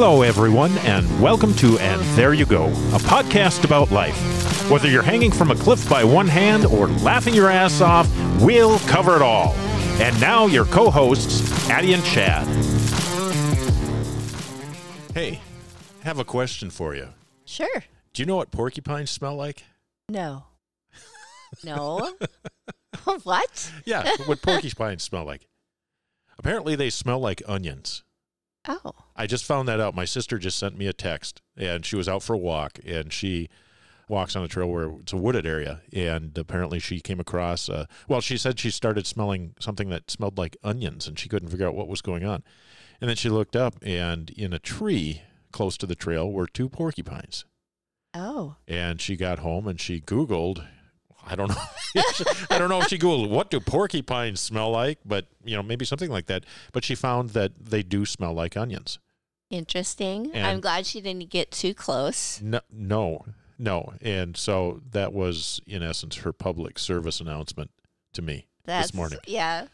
Hello, everyone, and welcome to And There You Go, a podcast about life. Whether you're hanging from a cliff by one hand or laughing your ass off, we'll cover it all. And now, your co hosts, Addie and Chad. Hey, have a question for you. Sure. Do you know what porcupines smell like? No. No. what? Yeah, what porcupines smell like. Apparently, they smell like onions. Oh. I just found that out. My sister just sent me a text, and she was out for a walk, and she walks on a trail where it's a wooded area, and apparently she came across. Uh, well, she said she started smelling something that smelled like onions, and she couldn't figure out what was going on. And then she looked up, and in a tree close to the trail were two porcupines. Oh. And she got home and she Googled. I don't know. I don't know if she Googled what do porcupines smell like, but you know maybe something like that. But she found that they do smell like onions. Interesting. And- I'm glad she didn't get too close. No, no, no. And so that was in essence her public service announcement to me That's this morning. Yeah.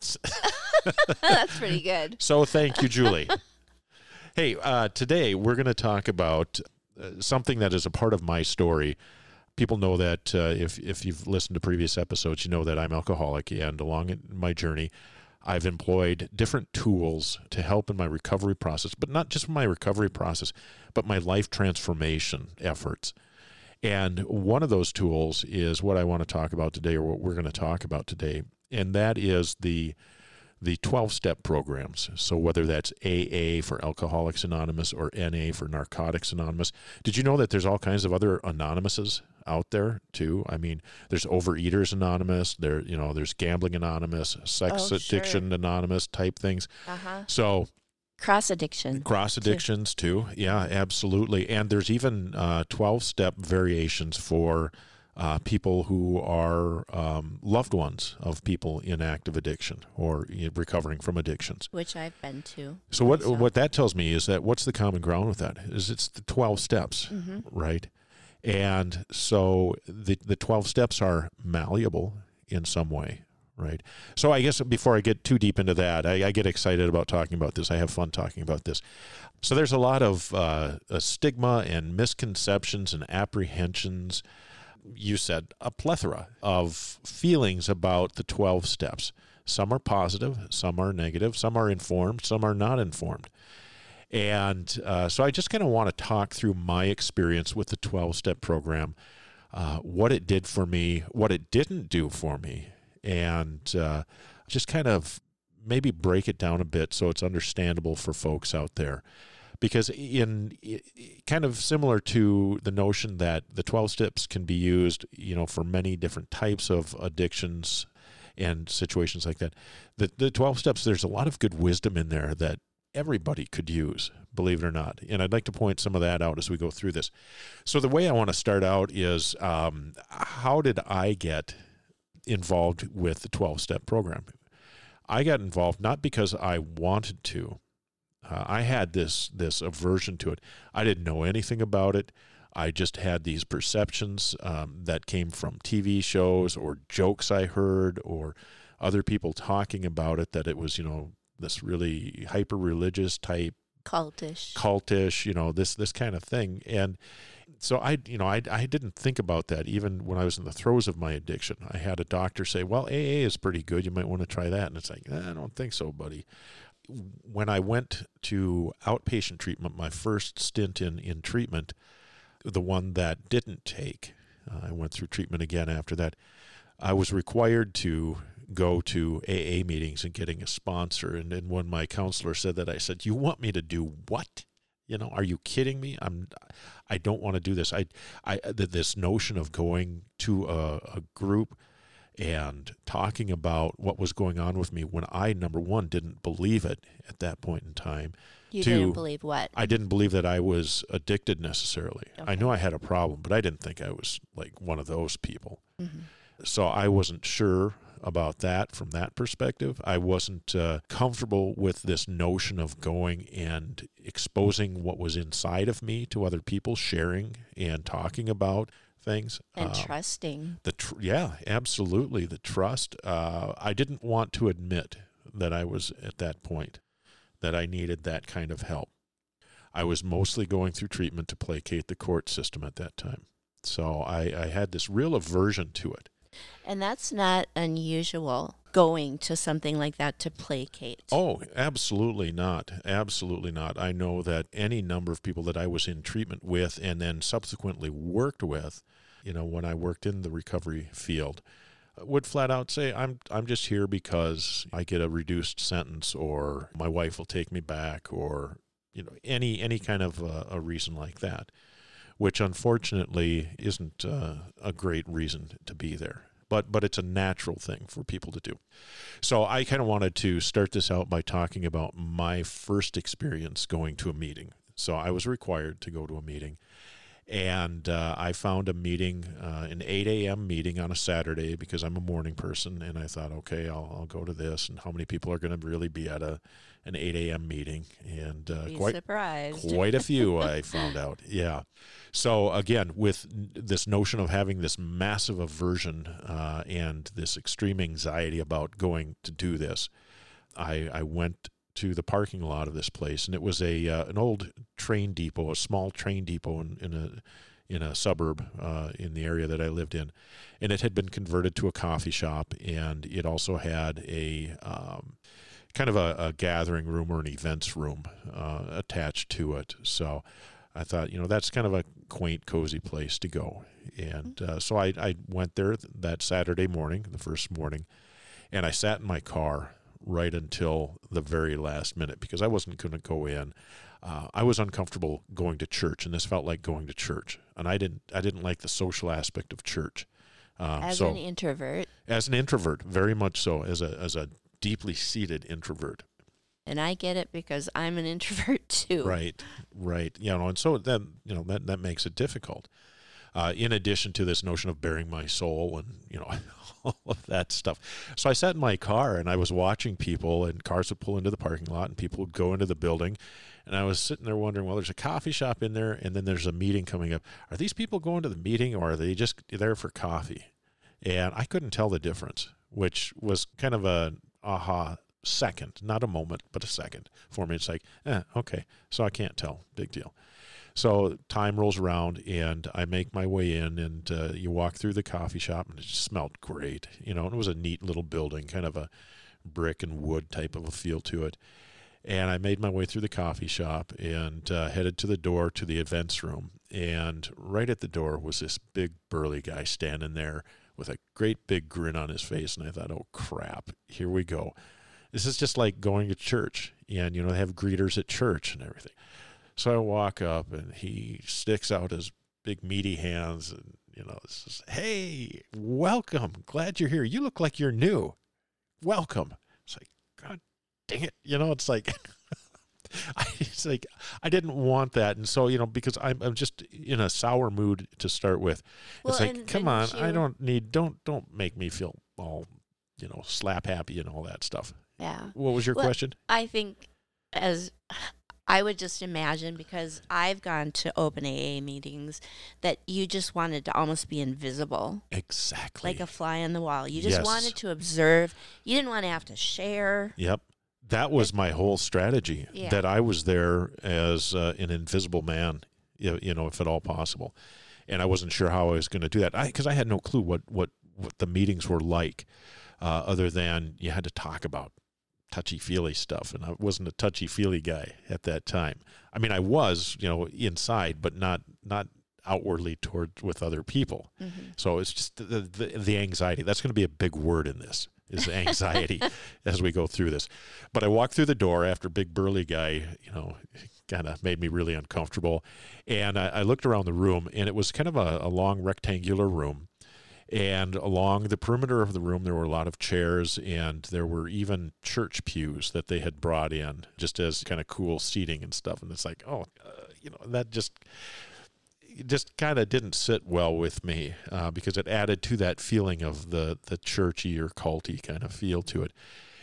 That's pretty good. So thank you, Julie. hey, uh, today we're going to talk about uh, something that is a part of my story. People know that uh, if if you've listened to previous episodes, you know that I'm alcoholic, and along my journey, I've employed different tools to help in my recovery process, but not just my recovery process, but my life transformation efforts. And one of those tools is what I want to talk about today, or what we're going to talk about today, and that is the the 12 step programs. So, whether that's AA for Alcoholics Anonymous or NA for Narcotics Anonymous, did you know that there's all kinds of other anonymouses out there too? I mean, there's Overeaters Anonymous, there, you know, there's Gambling Anonymous, Sex Oh, Addiction sure. Anonymous type things. Uh huh. So, Cross addiction. cross addictions too. Yeah, absolutely. And there's even uh, 12 step variations for uh, people who are um, loved ones of people in active addiction or recovering from addictions. Which I've been to. So what myself. what that tells me is that what's the common ground with that is it's the 12 steps, Mm-hmm. right? And so the the 12 steps are malleable in some way, right? So I guess before I get too deep into that, I, I get excited about talking about this. I have fun talking about this. So there's a lot of uh, stigma and misconceptions and apprehensions. You said a plethora of feelings about the 12 steps. Some are positive, some are negative, some are informed, some are not informed. And uh, so I just kind of want to talk through my experience with the 12 step program, uh, what it did for me, what it didn't do for me, and uh, just kind of maybe break it down a bit so it's understandable for folks out there. Because in kind of similar to the notion that the 12 steps can be used, you know, for many different types of addictions and situations like that. The the 12 steps there's a lot of good wisdom in there that everybody could use, believe it or not. And I'd like to point some of that out as we go through this. So the way I want to start out is um, how did I get involved with the 12 step program? I got involved not because I wanted to. Uh, I had this this aversion to it. I didn't know anything about it. I just had these perceptions um, that came from TV shows or jokes I heard or other people talking about it that it was, you know, this really hyper religious type Cultish. cultish, you know, this this kind of thing. And so I, you know, I I didn't think about that even when I was in the throes of my addiction. I had a doctor say, "Well, AA is pretty good. You might want to try that." And it's like, "Eh, I don't think so, buddy. When I went to outpatient treatment, my first stint in in treatment, the one that didn't take, uh, I went through treatment again after that. I was required to go to AA meetings and getting a sponsor. And then when my counselor said that, I said, "You want me to do what? You know, are you kidding me? I'm, I don't want to do this. I, I, th- this notion of going to a, a group and talking about what was going on with me when I number one didn't believe it at that point in time. You to- didn't believe what? I didn't believe that I was addicted necessarily. I Okay. knew I had a problem, but I didn't think I was like one of those people Mhm. so I wasn't sure about that from that perspective. I wasn't uh, comfortable with this notion of going and exposing what was inside of me to other people, sharing and talking about things. And Um, trusting. the tr- yeah, absolutely the trust. Uh, I didn't want to admit that I was at that point, that I needed that kind of help. I was mostly going through treatment to placate the court system at that time. So I, I had this real aversion to it. And that's not unusual going to something like that to placate. Oh, absolutely not. Absolutely not. I know that any number of people that I was in treatment with and then subsequently worked with, you know, when I worked in the recovery field, would flat out say, I'm, I'm just here because I get a reduced sentence or my wife will take me back or, you know, any, any kind of uh, a reason like that, which unfortunately isn't uh, a great reason to be there but but it's a natural thing for people to do. So I kind of wanted to start this out by talking about my first experience going to a meeting. So I was required to go to a meeting, and uh, I found a meeting, uh, an 8 a.m. meeting on a Saturday because I'm a morning person, and I thought, okay, I'll, I'll go to this. And how many people are going to really be at a an 8 a.m. meeting? And uh, quite surprised. quite a few I found out. Yeah. So again, with this notion of having this massive aversion uh, and this extreme anxiety about going to do this, I, I went to the parking lot of this place, and it was a uh, an old train depot, a small train depot in, in a in a suburb uh, in the area that I lived in, and it had been converted to a coffee shop, and it also had a um, kind of a, a, gathering room or an events room uh, attached to it. So I thought, you know, that's kind of a quaint, cozy place to go, and uh, so I, I went there that Saturday morning, the first morning, and I sat in my car right until the very last minute because I wasn't going to go in. Uh, I was uncomfortable going to church, and this felt like going to church, and I didn't. I didn't like the social aspect of church. Uh, as so, an introvert. As an introvert, very much so. As a as a deeply seated introvert. And I get it because I'm an introvert too. Right, right. You know, and so that you know that that makes it difficult. Uh, in addition to this notion of baring my soul and you know all of that stuff. So I sat in my car and I was watching people, and cars would pull into the parking lot, and people would go into the building. And I was sitting there wondering, well, there's a coffee shop in there, and then there's a meeting coming up. Are these people going to the meeting, or are they just there for coffee? And I couldn't tell the difference, which was kind of a aha second, not a moment, but a second for me. It's like, eh, okay, so I can't tell. Big deal. So time rolls around, and I make my way in, and uh, you walk through the coffee shop, and it smelled great. You know, it was a neat little building, kind of a brick and wood type of a feel to it. And I made my way through the coffee shop and uh, headed to the door to the events room. And right at the door was this big burly guy standing there great big grin on his face. And I thought, oh crap, here we go. This is just like going to church. And, you know, they have greeters at church and everything. So I walk up and he sticks out his big meaty hands and you know says, "Hey, welcome. Glad you're here. You look like you're new. Welcome." It's like, God dang it, you know, it's like. I, it's like I didn't want that, and so you know because I'm I'm just in a sour mood to start with. Well, it's like, come on, you, I don't need don't don't make me feel all you know slap happy and all that stuff. Yeah. What was your Well, question? I think as I would just imagine because I've gone to open AA meetings that you just wanted to almost be invisible, Exactly. like a fly on the wall. You just Yes. wanted to observe. You didn't want to have to share. Yep. That was my whole strategy. Yeah. That I was there as uh, an invisible man, you you know, if at all possible. And I wasn't sure how I was going to do that because I, had no clue what, what, what the meetings were like, uh, other than you had to talk about touchy feely stuff. And I wasn't a touchy feely guy at that time. I mean, I was, you know, inside, but not not outwardly toward with other people. Mhm. So it's just the, the, the anxiety. That's going to be a big word in this is anxiety as we go through this. But I walked through the door after big burly guy, you know, kind of made me really uncomfortable. And I, I looked around the room and it was kind of a, a long rectangular room. And along the perimeter of the room, there were a lot of chairs, and there were even church pews that they had brought in just as kind of cool seating and stuff. And it's like, oh, uh, you know, that just just kind of didn't sit well with me uh, because it added to that feeling of the the churchy or culty kind of feel to it.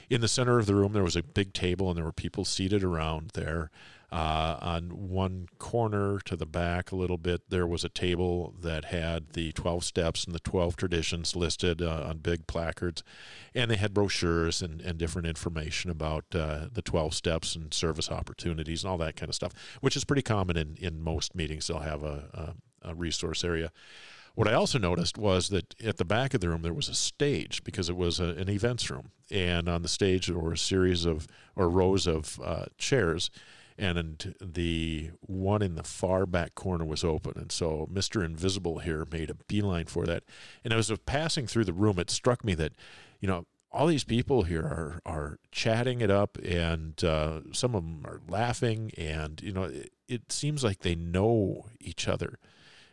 In the center of the room, there was a big table, and there were people seated around there. Uh, on one corner to the back a little bit, there was a table that had the 12 steps and the 12 traditions listed uh, on big placards. And they had brochures and, and different information about uh, the 12 steps and service opportunities and all that kind of stuff, which is pretty common in, in most meetings. They'll have a, a, a resource area. What I also noticed was that at the back of the room there was a stage because it was a, an events room, and on the stage there were a series of or rows of uh, chairs, and the one in the far back corner was open, and so Mister Invisible here made a beeline for that. And as I was passing through the room, it struck me that, you know, all these people here are are chatting it up, and uh, some of them are laughing, and you know, it, it seems like they know each other.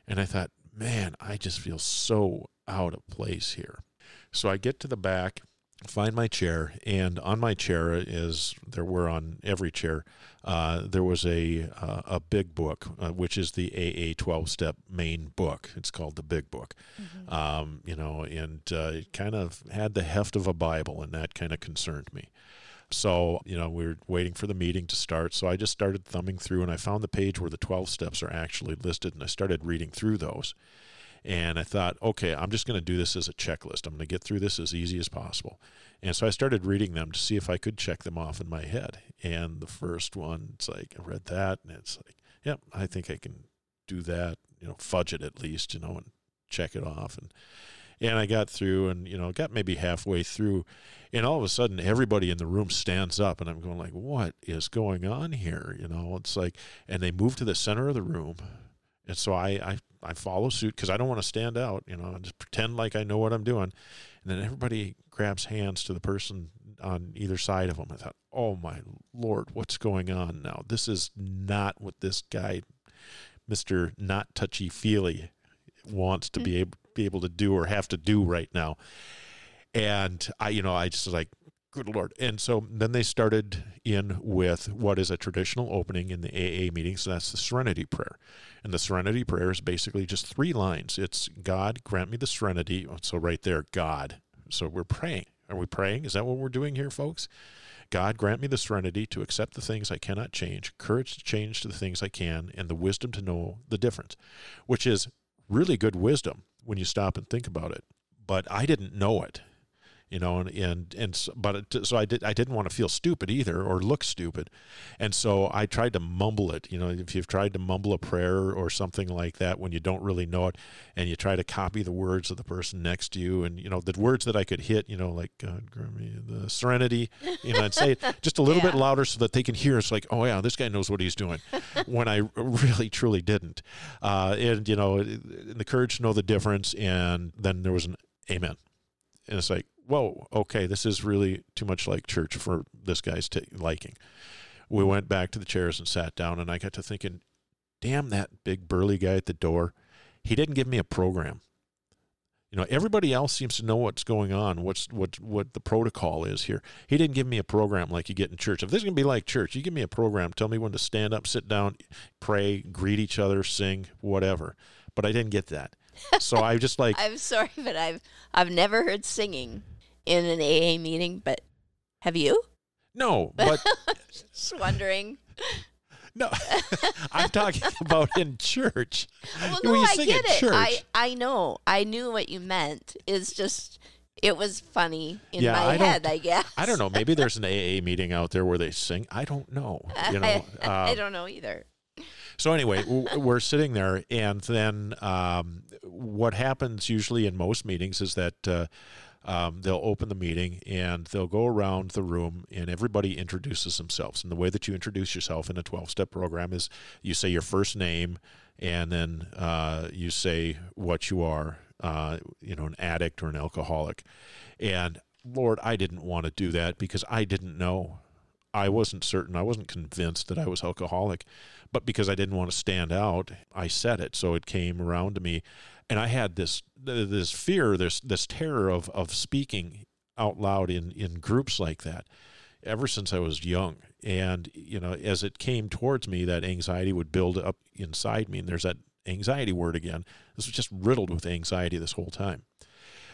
And I thought, man, I just feel so out of place here. So I get to the back, find my chair, and on my chair is there were on every chair uh, there was a uh, a big book, uh, which is the AA twelve step main book. It's called the Big Book, mm-hmm. um, you know, and uh, it kind of had the heft of a Bible, and that kind of concerned me. So, you know, we were waiting for the meeting to start. So I just started thumbing through and I found the page where the 12 steps are actually listed and I started reading through those. And I thought, okay, I'm just going to do this as a checklist. I'm going to get through this as easy as possible. And so I started reading them to see if I could check them off in my head. And the first one, it's like, I read that and it's like, yep, I think I can do that, you know, fudge it at least, you know, and check it off. And, and I got through and, you know, got maybe halfway through and all of a sudden everybody in the room stands up and I'm going like, what is going on here? You know, it's like, and they move to the center of the room. And so I, I, I follow suit because I don't want to stand out, you know, and just pretend like I know what I'm doing. And then everybody grabs hands to the person on either side of them. I thought, oh my Lord, what's going on now? This is not what this guy, Mr. Not Touchy Feely, wants to be mm. able, be able to do or have to do right now. And I, you know, I just was like, good Lord. And so then they started in with what is a traditional opening in the AA meetings. So that's the Serenity Prayer. And the Serenity Prayer is basically just three lines. It's God, grant me the serenity. So right there, God. So we're praying. Are we praying? Is that what we're doing here, folks? God, grant me the serenity to accept the things I cannot change, courage to change to the things I can, and the wisdom to know the difference, which is really good wisdom when you stop and think about it. But I didn't know it you know and and, and but it, so I did I didn't want to feel stupid either or look stupid. And so I tried to mumble it you know if you've tried to mumble a prayer or something like that when you don't really know it and you try to copy the words of the person next to you and you know the words that I could hit you know like God grant me the serenity you know and say it just a little yeah. bit louder so that they can hear. It's like oh yeah this guy knows what he's doing when I really truly didn't. Uh, and you know the courage to know the difference and then there was an amen. And it's like whoa, okay, this is really too much like church for this guy's t- liking. We mm-hmm. went back to the chairs and sat down, and I got to thinking, damn that big burly guy at the door. He didn't give me a program. You know, everybody else seems to know what's going on, what's what what the protocol is here. He didn't give me a program like you get in church. If this is gonna be like church, you give me a program, tell me when to stand up, sit down, pray, greet each other, sing, whatever. But I didn't get that. So I just like I'm sorry, but I've I've never heard singing in an AA meeting, but have you? No, but just wondering. No, I'm talking about in church. Well, no, I get it. Church, I I know. I knew what you meant. It's just it was funny in yeah, my I head. I guess. I don't know. Maybe there's an AA meeting out there where they sing. I don't know. You know. I, uh, I don't know either. So anyway, we're sitting there, and then um, what happens usually in most meetings is that. Uh, um, they'll open the meeting and they'll go around the room and everybody introduces themselves. And the way that you introduce yourself in a 12 step program is you say your first name and then uh, you say what you are, uh, you know, an addict or an alcoholic. And Lord, I didn't want to do that because I didn't know. I wasn't certain. I wasn't convinced that I was alcoholic. But because I didn't want to stand out, I said it. So it came around to me and I had this this fear, this this terror of of speaking out loud in in groups like that ever since I was young. And you know, as it came towards me, that anxiety would build up inside me, and there's that anxiety word again. This was just riddled with anxiety this whole time.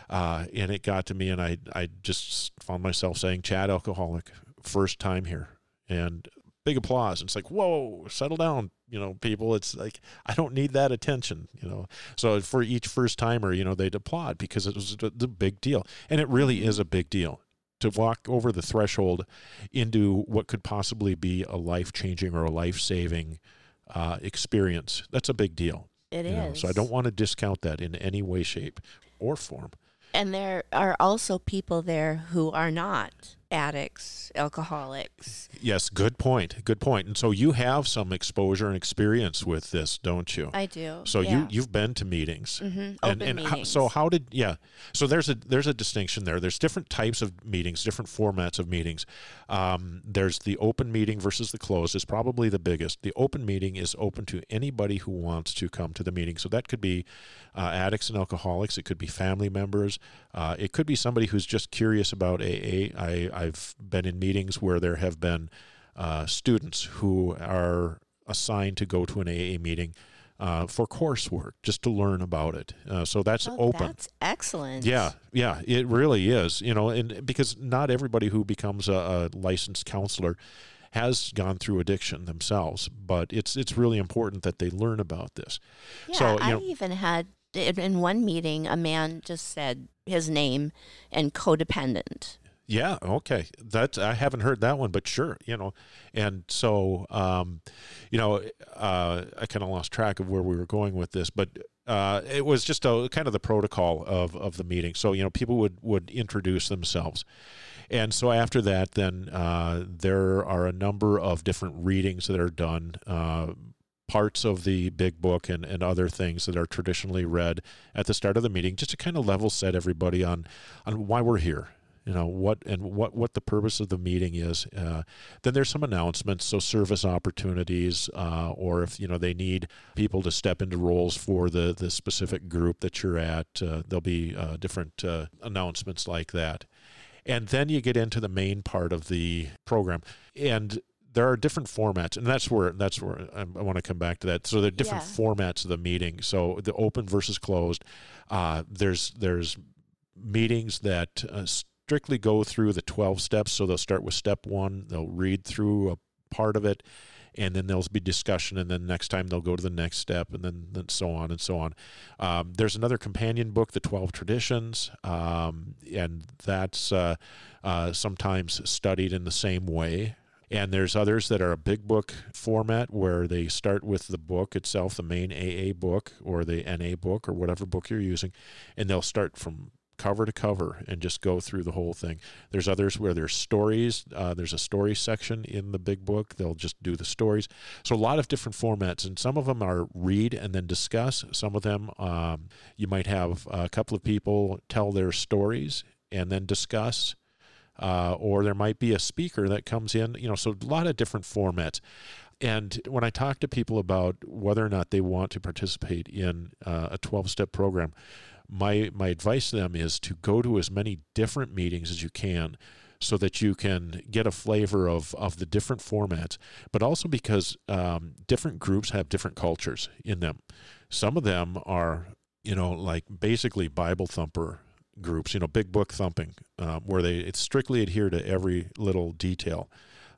Uh, and it got to me, and I I just found myself saying, "Chad, alcoholic, first time here," and big applause. And it's like, whoa, settle down, you know, people. It's like I don't need that attention, you know. So for each first timer, you know, they'd applaud because it was the big deal, and it really is a big deal to walk over the threshold into what could possibly be a life changing or a life saving uh, experience. That's a big deal. It is. know. So I don't want to discount that in any way, shape, or form. And there are also people there who are not addicts, alcoholics. Yes, good point. Good point. And so you have some exposure and experience with this, don't you? I do. so yeah. you you've been to meetings. hmm and, Open and meetings. how, so how did yeah so there's a there's a distinction there there's different types of meetings different formats of meetings um, there's the open meeting versus the closed is probably the biggest the open meeting is open to anybody who wants to come to the meeting so that could be uh, addicts and alcoholics it could be family members uh, it could be somebody who's just curious about aa I, i've been in meetings where there have been uh, students who are assigned to go to an aa meeting uh, for coursework just to learn about it. Uh, so that's Oh, open. That's excellent. Yeah, yeah, it really is. You know, and because not everybody who becomes a, a licensed counselor has gone through addiction themselves, but it's it's really important that they learn about this. Yeah, So, I know- even had in one meeting a man just said his name and codependent. Yeah, okay. That's I haven't heard that one, but sure, you know. And so, um, you know, uh, I kind of lost track of where we were going with this, but uh, it was just a kind of the protocol of of the meeting. So you know, people would would introduce themselves, and so after that, then uh, there are a number of different readings that are done. Uh, parts of the big book and, and other things that are traditionally read at the start of the meeting just to kind of level set everybody on on why we're here you know what and what what the purpose of the meeting is. Uh, then there's some announcements so service opportunities uh, or if you know they need people to step into roles for the the specific group that you're at uh, there'll be uh, different uh, announcements like that. And then you get into the main part of the program. And there are different formats and that's where that's where I, I want to come back to that. So there are different Yeah. formats of the meeting. So the open versus closed uh, there's there's meetings that uh, strictly go through the 12 steps. So they'll start with step one they'll read through a part of it and then there'll be discussion and then next time they'll go to the next step and then, then so on and so on. Um, there's another companion book the 12 traditions um, and that's uh, uh, sometimes studied in the same way and there's others that are a big book format where they start with the book itself, the main AA book or the NA book or whatever book you're using, and they'll start from cover to cover and just go through the whole thing. There's others where there's stories. Uh, there's a story section in the big book. They'll just do the stories. So a lot of different formats, and some of them are read and then discuss. Some of them um, you might have a couple of people tell their stories and then discuss uh, or there might be a speaker that comes in, you know, so a lot of different formats. And when I talk to people about whether or not they want to participate in uh, a 12 step program, my, my advice to them is to go to as many different meetings as you can so that you can get a flavor of, of the different formats, but also because um, different groups have different cultures in them. Some of them are, you know, like basically Bible thumper groups, you know, big book thumping, uh, where they it's strictly adhere to every little detail.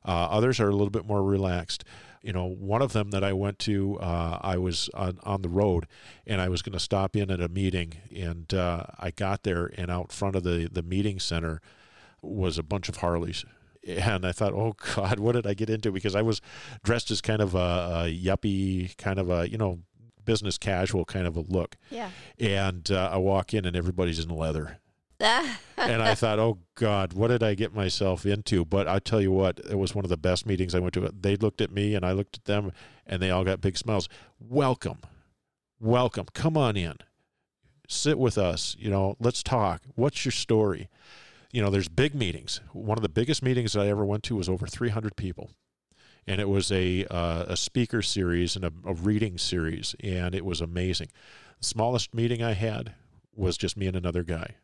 Uh, others are a little bit more relaxed. You know, one of them that I went to, uh, I was on, on the road, and I was going to stop in at a meeting, and uh, I got there, and out front of the the meeting center was a bunch of Harleys. And I thought, oh God, what did I get into? Because I was dressed as kind of a, a yuppie, kind of a you know business casual kind of a look Yeah. and uh, I walk in and everybody's in leather. and I thought, oh God, what did I get myself into? But I tell you what, it was one of the best meetings I went to. They looked at me and I looked at them and they all got big smiles. Welcome. Welcome. Come on in. Sit with us. You know, let's talk. What's your story? You know, there's big meetings. One of the biggest meetings that I ever went to was over 300 people. And it was a, uh, a speaker series and a, a reading series, and it was amazing. The smallest meeting I had was just me and another guy.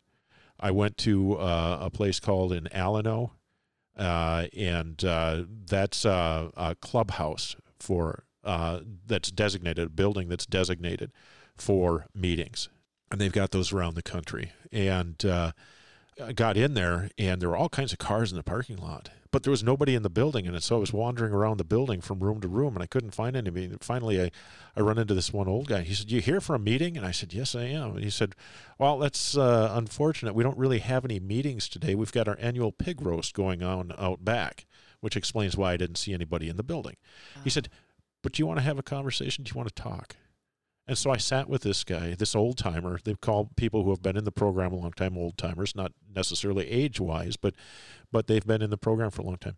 I went to uh, a place called in Alano, uh, and uh, that's uh, a clubhouse for uh, that's designated, a building that's designated for meetings, and they've got those around the country. And uh, got in there and there were all kinds of cars in the parking lot, but there was nobody in the building. And so I was wandering around the building from room to room and I couldn't find anybody. And finally, I, I run into this one old guy. He said, You here for a meeting? And I said, Yes, I am. And he said, Well, that's uh, unfortunate. We don't really have any meetings today. We've got our annual pig roast going on out back, which explains why I didn't see anybody in the building. He said, But do you want to have a conversation? Do you want to talk? And so I sat with this guy, this old timer. They call people who have been in the program a long time old timers, not necessarily age wise, but but they've been in the program for a long time.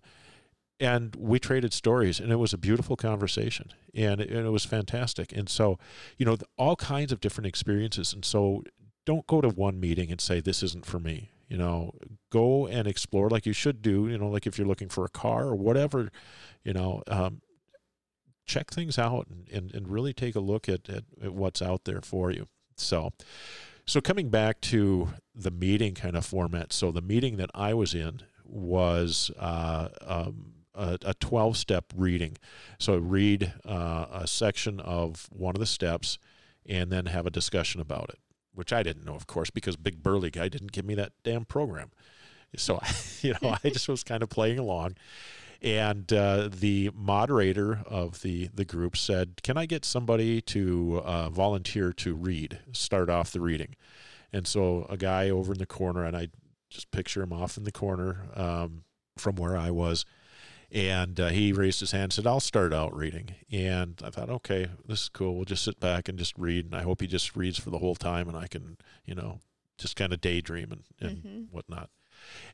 And we traded stories, and it was a beautiful conversation, and it, and it was fantastic. And so, you know, all kinds of different experiences. And so, don't go to one meeting and say this isn't for me. You know, go and explore like you should do. You know, like if you're looking for a car or whatever, you know, um, check things out and, and, and really take a look at, at, at what's out there for you. So, so coming back to the meeting kind of format. So the meeting that I was in was uh, um, a 12 step reading. So read uh, a section of one of the steps and then have a discussion about it, which I didn't know, of course, because Big Burly Guy didn't give me that damn program. So, you know, I just was kind of playing along. And uh, the moderator of the, the group said, Can I get somebody to uh, volunteer to read, start off the reading? And so a guy over in the corner, and I just picture him off in the corner um, from where I was. And uh, he raised his hand and said, I'll start out reading. And I thought, okay, this is cool. We'll just sit back and just read. And I hope he just reads for the whole time and I can, you know, just kind of daydream and, and mm-hmm. whatnot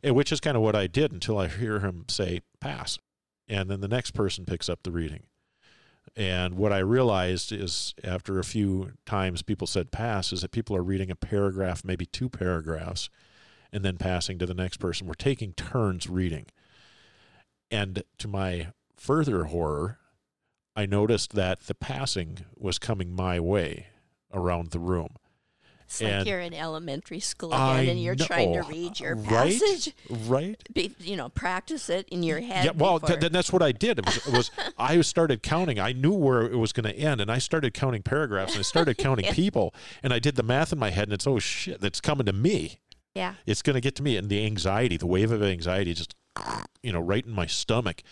and which is kind of what I did until I hear him say pass. And then the next person picks up the reading. And what I realized is after a few times people said pass, is that people are reading a paragraph, maybe two paragraphs, and then passing to the next person. We're taking turns reading. And to my further horror, I noticed that the passing was coming my way around the room. It's and like you're in elementary school again, I and you're know, trying to read your passage. Right. Be, you know, practice it in your head. Yeah. Well, th- then that's what I did. It was, it was I started counting. I knew where it was going to end, and I started counting paragraphs, and I started counting yeah. people, and I did the math in my head, and it's oh shit, that's coming to me. Yeah. It's going to get to me, and the anxiety, the wave of anxiety, just you know right in my stomach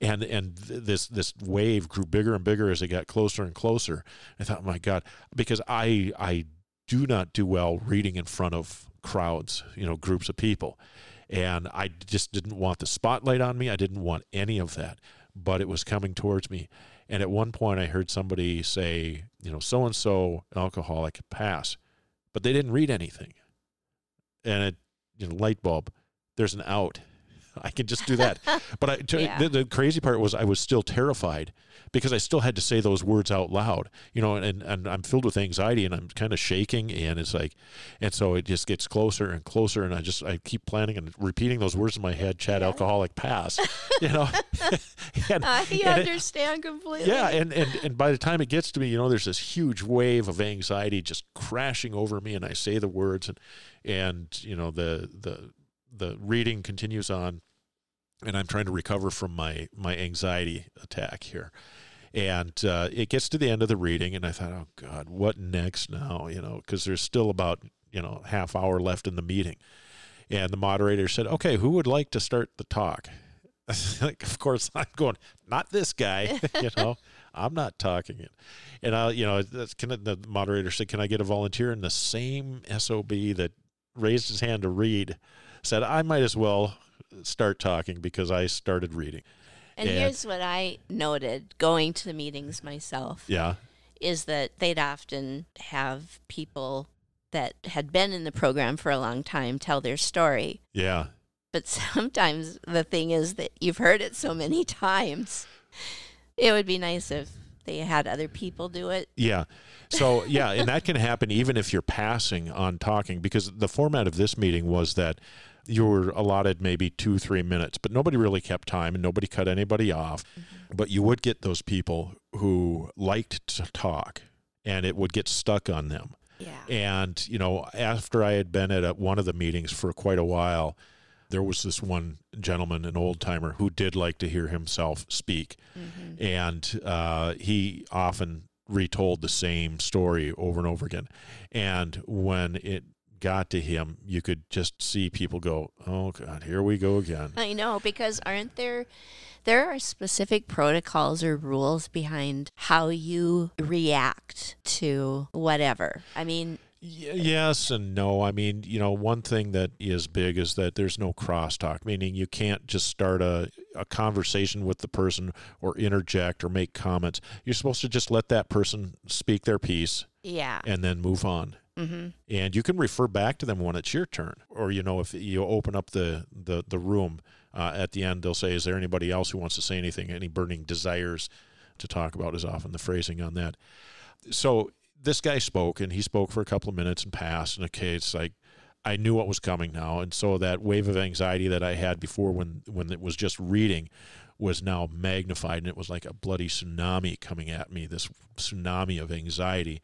and and this this wave grew bigger and bigger as it got closer and closer i thought my god because i i do not do well reading in front of crowds, you know, groups of people. And I just didn't want the spotlight on me. I didn't want any of that, but it was coming towards me. And at one point, I heard somebody say, you know, so and so alcoholic pass, but they didn't read anything. And it, you know, light bulb, there's an out. I can just do that. but I, yeah. the, the, crazy part was I was still terrified because I still had to say those words out loud, you know, and, and I'm filled with anxiety and I'm kind of shaking and it's like, and so it just gets closer and closer. And I just, I keep planning and repeating those words in my head, Chad yeah. alcoholic pass, you know, and, I and understand it, completely. Yeah. And, and, and by the time it gets to me, you know, there's this huge wave of anxiety just crashing over me and I say the words and, and, you know, the, the, the reading continues on and I'm trying to recover from my my anxiety attack here. And uh, it gets to the end of the reading, and I thought, oh God, what next now? You know, because there's still about you know half hour left in the meeting. And the moderator said, "Okay, who would like to start the talk?" like, of course, I'm going, not this guy. you know, I'm not talking it. And I, you know, can, the moderator said, "Can I get a volunteer?" And the same sob that raised his hand to read said, "I might as well start talking because I started reading. And, and here's what I noted going to the meetings myself. Yeah. Is that they'd often have people that had been in the program for a long time tell their story. Yeah. But sometimes the thing is that you've heard it so many times. It would be nice if they had other people do it. Yeah. So, yeah, and that can happen even if you're passing on talking because the format of this meeting was that you were allotted maybe two, three minutes, but nobody really kept time and nobody cut anybody off. Mm-hmm. But you would get those people who liked to talk and it would get stuck on them. Yeah. And, you know, after I had been at a, one of the meetings for quite a while, there was this one gentleman, an old timer, who did like to hear himself speak. Mm-hmm. And uh, he often retold the same story over and over again. And when it got to him, you could just see people go, "Oh God, here we go again." I know because aren't there there are specific protocols or rules behind how you react to whatever. I mean, yes and no. I mean, you know, one thing that is big is that there's no crosstalk, meaning you can't just start a, a conversation with the person or interject or make comments. You're supposed to just let that person speak their piece yeah. and then move on. Hmm And you can refer back to them when it's your turn. Or, you know, if you open up the, the, the room uh, at the end, they'll say, Is there anybody else who wants to say anything? Any burning desires to talk about is often the phrasing on that. So this guy spoke and he spoke for a couple of minutes and passed. And okay, it's like I knew what was coming now. And so that wave of anxiety that I had before when, when it was just reading was now magnified and it was like a bloody tsunami coming at me, this tsunami of anxiety.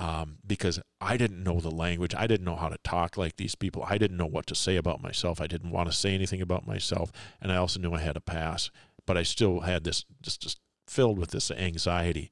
Um, because I didn't know the language. I didn't know how to talk like these people. I didn't know what to say about myself. I didn't want to say anything about myself. And I also knew I had to pass. But I still had this just, just filled with this anxiety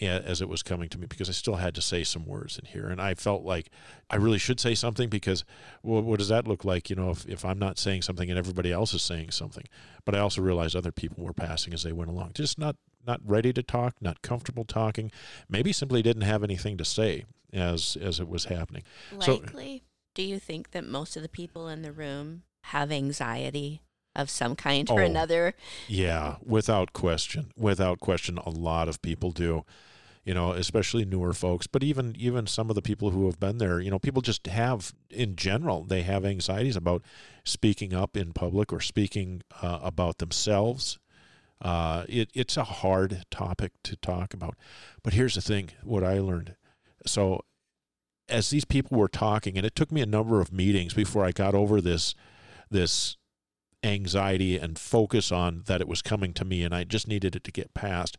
as it was coming to me because I still had to say some words in here. And I felt like I really should say something because what does that look like, you know, if, if I'm not saying something and everybody else is saying something? But I also realized other people were passing as they went along, just not not ready to talk, not comfortable talking, maybe simply didn't have anything to say as as it was happening. So- Likely, do you think that most of the people in the room have anxiety of some kind or Oh. another? Yeah, without question. Without question a lot of people do. You know, especially newer folks, but even even some of the people who have been there, you know, people just have in general, they have anxieties about speaking up in public or speaking uh, about themselves. Uh, it, it's a hard topic to talk about. But here's the thing what I learned. So, as these people were talking, and it took me a number of meetings before I got over this, this anxiety and focus on that it was coming to me and I just needed it to get past,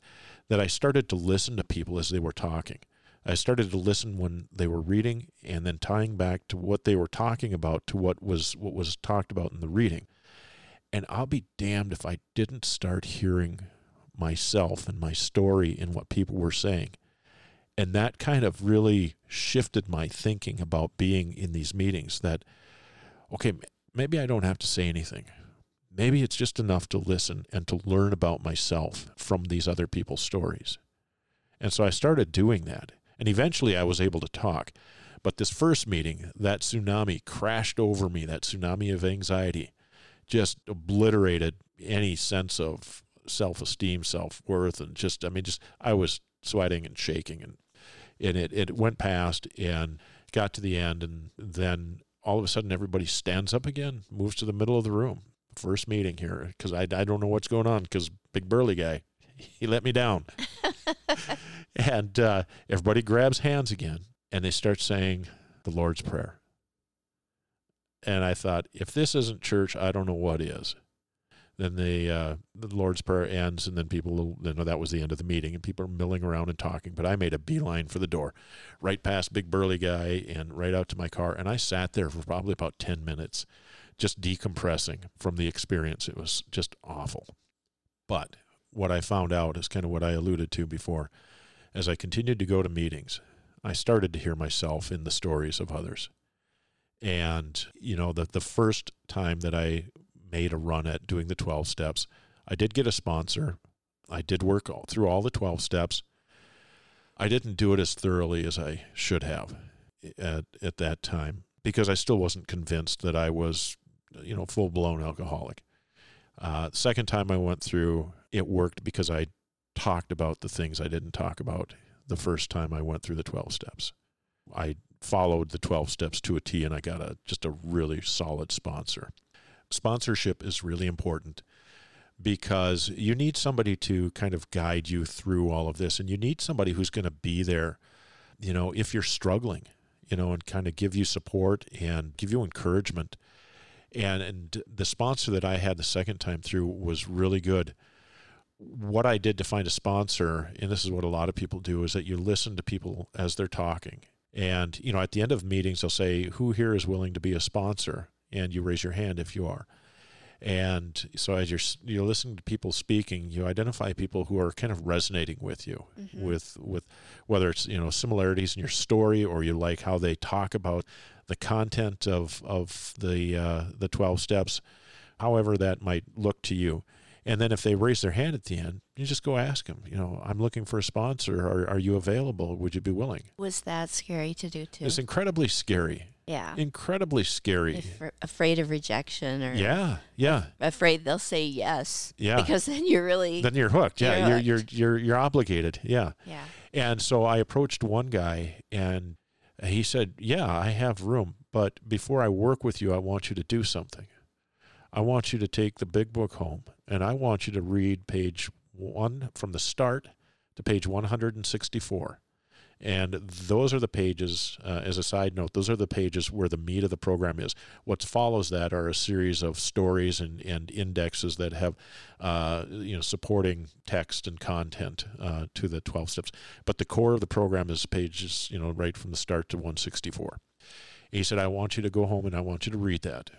that I started to listen to people as they were talking. I started to listen when they were reading and then tying back to what they were talking about to what was what was talked about in the reading. And I'll be damned if I didn't start hearing myself and my story in what people were saying. And that kind of really shifted my thinking about being in these meetings that, okay, maybe I don't have to say anything. Maybe it's just enough to listen and to learn about myself from these other people's stories. And so I started doing that. And eventually I was able to talk. But this first meeting, that tsunami crashed over me, that tsunami of anxiety just obliterated any sense of self esteem, self worth, and just, I mean, just, I was sweating and shaking. And, and it, it went past and got to the end. And then all of a sudden, everybody stands up again, moves to the middle of the room. First meeting here, because I, I don't know what's going on, because big burly guy, he let me down. and uh, everybody grabs hands again and they start saying the Lord's Prayer. And I thought, if this isn't church, I don't know what is. Then the uh, the Lord's Prayer ends, and then people, know, that was the end of the meeting, and people are milling around and talking. But I made a beeline for the door, right past big burly guy, and right out to my car. And I sat there for probably about ten minutes, just decompressing from the experience. It was just awful. But what I found out is kind of what I alluded to before. As I continued to go to meetings, I started to hear myself in the stories of others. And, you know, the, the first time that I made a run at doing the 12 steps, I did get a sponsor. I did work all, through all the 12 steps. I didn't do it as thoroughly as I should have at, at that time because I still wasn't convinced that I was, you know, full blown alcoholic. Uh, second time I went through, it worked because I talked about the things I didn't talk about the first time I went through the 12 steps. I followed the 12 steps to a T and I got a just a really solid sponsor. Sponsorship is really important because you need somebody to kind of guide you through all of this and you need somebody who's going to be there, you know, if you're struggling, you know, and kind of give you support and give you encouragement. And and the sponsor that I had the second time through was really good what I did to find a sponsor, and this is what a lot of people do, is that you listen to people as they're talking. And, you know, at the end of meetings, they'll say, Who here is willing to be a sponsor? And you raise your hand if you are. And so as you're you're listening to people speaking, you identify people who are kind of resonating with you, Mhm. with with whether it's you know similarities in your story or you like how they talk about the content of of the uh, the twelve steps, however that might look to you. And then if they raise their hand at the end, you just go ask them. You know, I'm looking for a sponsor. Are, are you available? Would you be willing? Was that scary to do too? It's incredibly scary. yeah. Incredibly scary. If- afraid of rejection or Yeah, yeah, afraid they'll say yes. yeah. Because then you're really then you're hooked. Yeah, You're you're you're you're you're obligated. Yeah. yeah. And so I approached one guy and he said, "Yeah, I have room, but before I work with you, I want you to do something. I want you to take the big book home and I want you to read page 1 from the start to page 164." And those are the pages, uh, as a side note, those are the pages where the meat of the program is. What follows that are a series of stories and, and indexes that have, uh, you know, supporting text and content uh, to the 12 steps. But the core of the program is pages, you know, right from the start to 164. He said, I want you to go home and I want you to read that.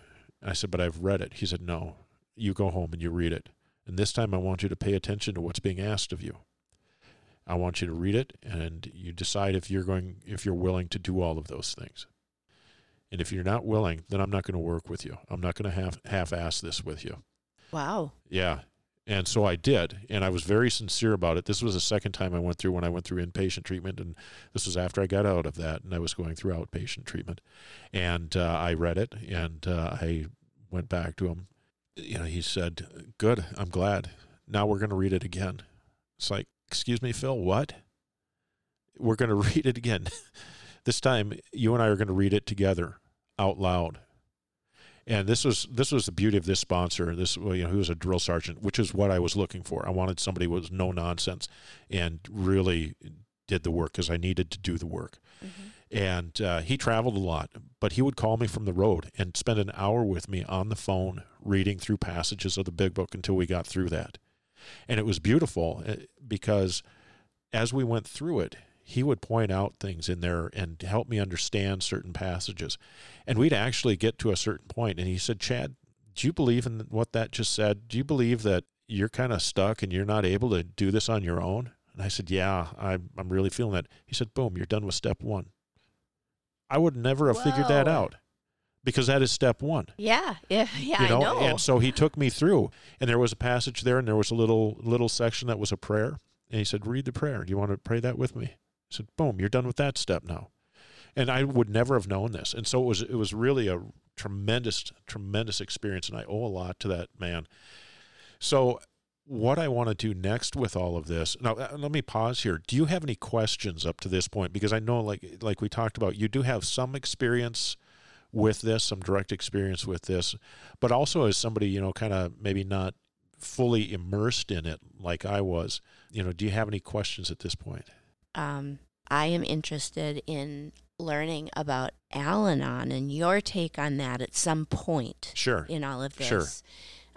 I said, but I've read it. He said, no, you go home and you read it. And this time I want you to pay attention to what's being asked of you. I want you to read it and you decide if you're going if you're willing to do all of those things. And if you're not willing, then I'm not going to work with you. I'm not going to half half ass this with you. Wow. Yeah. And so I did, and I was very sincere about it. This was the second time I went through when I went through inpatient treatment, and this was after I got out of that, and I was going through outpatient treatment. And uh, I read it, and uh, I went back to him. You know, he said, "Good, I'm glad. Now we're going to read it again." It's like, excuse me, Phil, what? We're going to read it again. this time, you and I are going to read it together out loud. And this was this was the beauty of this sponsor. This you know, he was a drill sergeant, which is what I was looking for. I wanted somebody who was no nonsense and really did the work because I needed to do the work. Mhm. And uh, he traveled a lot, but he would call me from the road and spend an hour with me on the phone reading through passages of the big book until we got through that. And it was beautiful uh, because as we went through it, he would point out things in there and help me understand certain passages. And we'd actually get to a certain point, and he said, Chad, do you believe in what that just said? Do you believe that you're kind of stuck and you're not able to do this on your own? And I said, Yeah, I'm, I'm really feeling that. He said, Boom, you're done with step one. I would never have figured that out because that is step one Yeah. Yeah. Yeah. you know, I know. and so he took me through and there was a passage there and there was a little little section that was a prayer and he said read the prayer do you want to pray that with me i said boom you're done with that step now. And i would never have known this. And so it was it was really a tremendous tremendous experience and i owe a lot to that man. So what i want to do next with all of this now uh, let me pause here. Do you have any questions up to this point? Because i know like like we talked about you do have some experience with this, some direct experience with this, but also as somebody, you know, kind of maybe not fully immersed in it like I was, you know, do you have any questions at this point? Um, I am interested in learning about Al-Anon and your take on that at some point Sure. in all of this. Sure.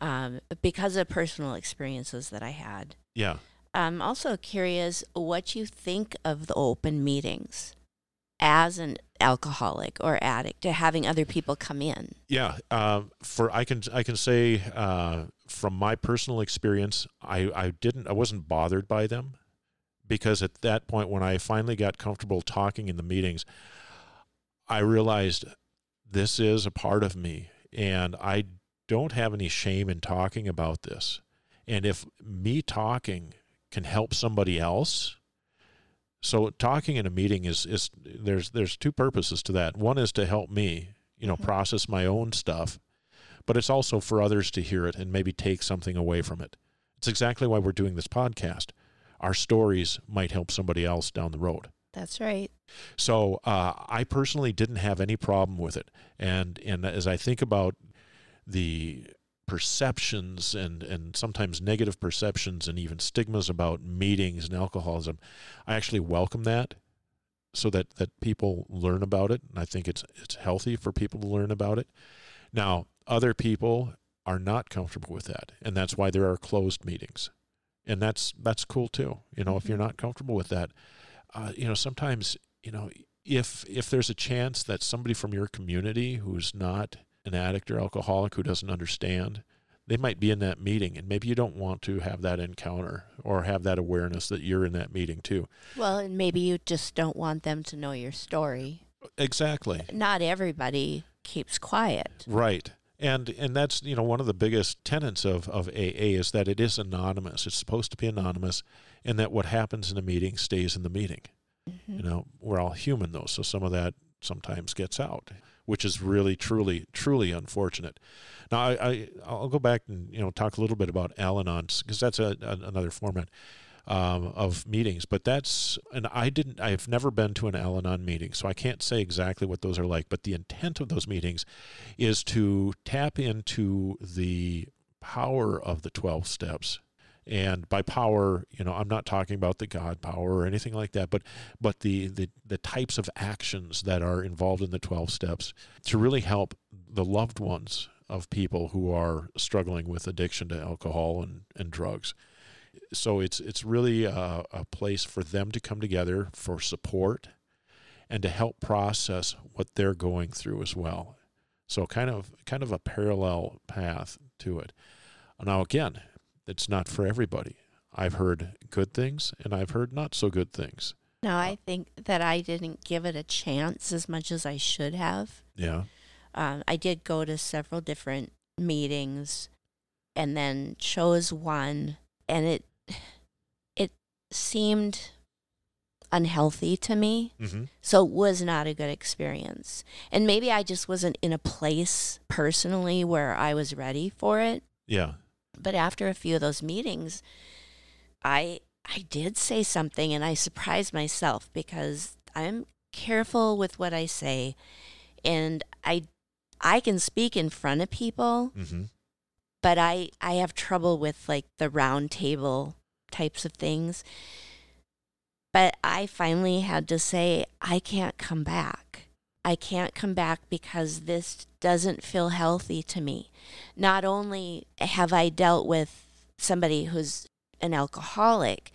Um, because of personal experiences that I had. Yeah. I'm also curious what you think of the open meetings as an alcoholic or addict to having other people come in. Yeah. Um, for I can I can say uh, from my personal experience, I, I didn't I wasn't bothered by them because at that point when I finally got comfortable talking in the meetings, I realized this is a part of me and I don't have any shame in talking about this. And if me talking can help somebody else, so talking in a meeting is is there's there's two purposes to that. One is to help me, you know, Mhm. process my own stuff, but it's also for others to hear it and maybe take something away from it. It's exactly why we're doing this podcast. Our stories might help somebody else down the road. That's right. So uh, I personally didn't have any problem with it, and and as I think about the perceptions and and sometimes negative perceptions and even stigmas about meetings and alcoholism, I actually welcome that, so that that people learn about it, and I think it's it's healthy for people to learn about it. Now, other people are not comfortable with that, and that's why there are closed meetings, and that's that's cool too. You know, if you're Mhm. not comfortable with that, uh, you know, sometimes you know if if there's a chance that somebody from your community who's not an addict or alcoholic who doesn't understand they might be in that meeting and maybe you don't want to have that encounter or have that awareness that you're in that meeting too. Well, and maybe you just don't want them to know your story. Exactly. Not everybody keeps quiet. Right. And and that's you know one of the biggest tenets of, of AA is that it is anonymous. It's supposed to be anonymous, and that what happens in a meeting stays in the meeting. Mhm. You know, we're all human though, so some of that sometimes gets out, which is really truly truly unfortunate. Now I, I I'll go back and you know talk a little bit about Al-Anon because that's a, a, another format um, of meetings. But that's and I didn't I've never been to an Al-Anon meeting, so I can't say exactly what those are like. But the intent of those meetings is to tap into the power of the twelve steps. And by power, you know, I'm not talking about the God power or anything like that, but but the, the the types of actions that are involved in the 12 steps to really help the loved ones of people who are struggling with addiction to alcohol and, and drugs. So it's it's really a, a place for them to come together for support and to help process what they're going through as well. So kind of kind of a parallel path to it. Now again, it's not for everybody. I've heard good things and I've heard not so good things. No, I think that I didn't give it a chance as much as I should have. Yeah. Um, I did go to several different meetings and then chose one and it it seemed unhealthy to me. Mm-hmm. So it was not a good experience. And maybe I just wasn't in a place personally where I was ready for it. Yeah. But after a few of those meetings, I I did say something and I surprised myself because I'm careful with what I say and I I can speak in front of people, Mm-hmm. But I I have trouble with like the round table types of things. But I finally had to say I can't come back. I can't come back because this doesn't feel healthy to me. Not only have I dealt with somebody who's an alcoholic,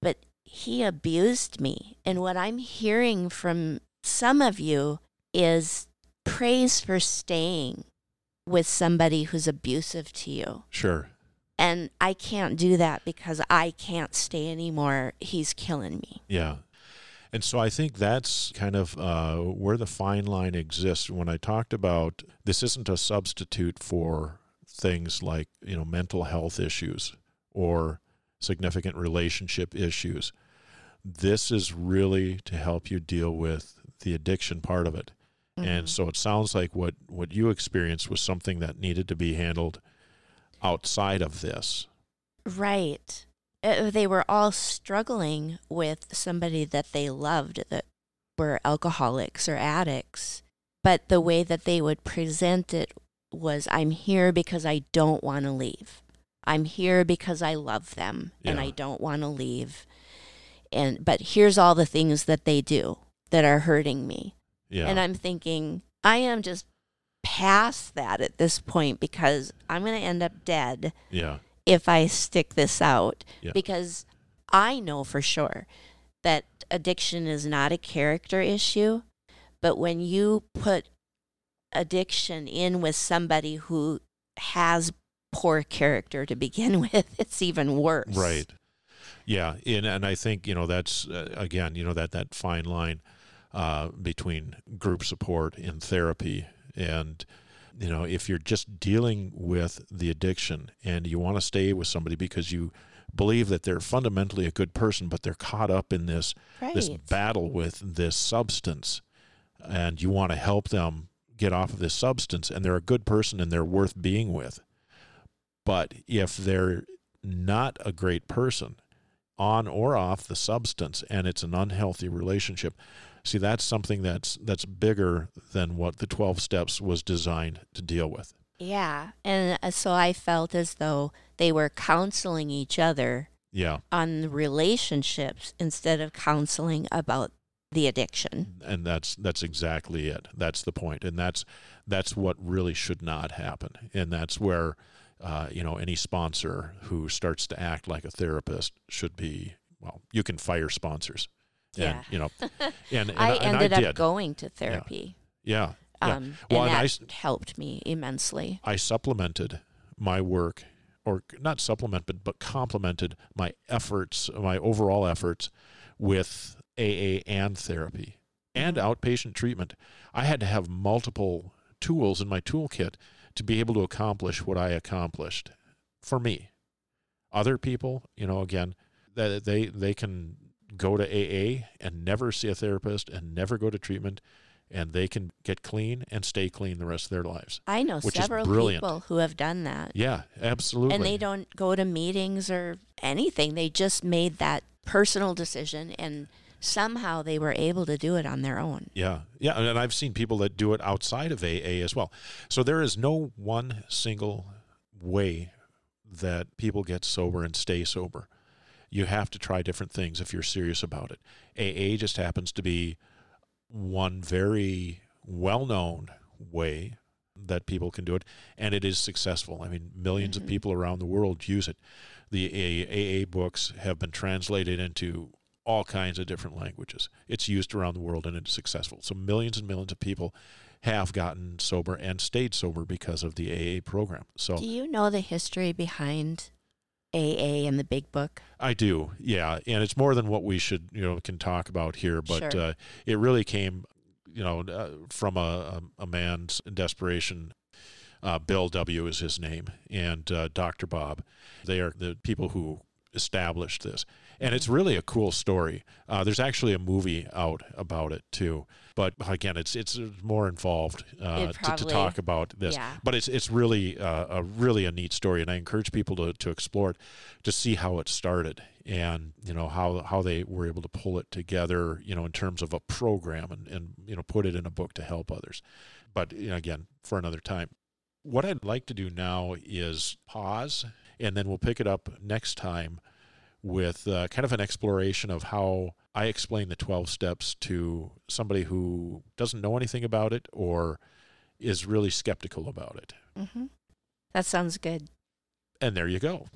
but he abused me. And what I'm hearing from some of you is praise for staying with somebody who's abusive to you. Sure. And I can't do that because I can't stay anymore. He's killing me. Yeah. And so I think that's kind of uh, where the fine line exists. When I talked about this isn't a substitute for things like, you know, mental health issues or significant relationship issues. This is really to help you deal with the addiction part of it. And Mhm. so it sounds like what, what you experienced was something that needed to be handled outside of this. Right. Uh, they were all struggling with somebody that they loved that were alcoholics or addicts. But the way that they would present it was I'm here because I don't want to leave. I'm here because I love them and I don't want to leave. And but here's all the things that they do that are hurting me. Yeah. And I'm thinking, I am just past that at this point because I'm going to end up dead yeah. if I stick this out Yeah. because I know for sure that addiction is not a character issue, but when you put addiction in with somebody who has poor character to begin with, it's even worse. Right. Yeah, and and I think you know that's uh, again you know that that fine line uh, between group support and therapy, and you know if you're just dealing with the addiction and you want to stay with somebody because you believe that they're fundamentally a good person, but they're caught up in this Right. this battle with this substance, and you want to help them get off of this substance, and they're a good person and they're worth being with. But if they're not a great person, on or off the substance, and it's an unhealthy relationship, see that's something that's that's bigger than what the twelve steps was designed to deal with. Yeah. And uh, so I felt as though they were counseling each other Yeah, on relationships instead of counseling about the addiction. and that's that's exactly it. That's the point. point, and that's that's what really should not happen, and that's where uh, you know any sponsor who starts to act like a therapist should be well. You can fire sponsors, and Yeah. you know, and, and I and ended I up going to therapy. yeah, Yeah. Um, Well, and and that s- helped me immensely. I supplemented my work or not supplement but but complemented my efforts my overall efforts with AA and therapy and outpatient treatment I had to have multiple tools in my toolkit to be able to accomplish what I accomplished for me other people you know again that they they can go to AA and never see a therapist and never go to treatment and they can get clean and stay clean the rest of their lives. I know several people who have done that. Yeah, absolutely. And they don't go to meetings or anything. They just made that personal decision and somehow they were able to do it on their own. Yeah, yeah, and I've seen people that do it outside of AA as well. So there is no one single way that people get sober and stay sober. You have to try different things if you're serious about it. AA just happens to be one very well-known way that people can do it, and it is successful. I mean, 1000000s Mhm. of people around the world use it. The AA books have been translated into all kinds of different languages. It's used around the world and it's successful. So millions and millions of people have gotten sober and stayed sober because of the AA program. So Do you know the history behind AA and the big book? I do, yeah, and it's more than what we should, you know, can talk about here. But Sure. uh, it really came, you know, uh, from a, a, man's desperation. Uh, Bill W is his name, and uh, Dr. Bob. They are the people who established this, and it's really a cool story. Uh, there's actually a movie out about it too, but again, it's it's more involved uh, It to, to talk about this. Yeah. But it's it's really uh, a really a neat story, and I encourage people to, to explore it, to see how it started, and you know how how they were able to pull it together, you know, in terms of a program, and and you know put it in a book to help others. But you know, again, for another time. What I'd like to do now is pause, and then we'll pick it up next time with uh, kind of an exploration of how I explain the 12 steps to somebody who doesn't know anything about it or is really skeptical about it. Mm-hmm. That sounds good. And there you go.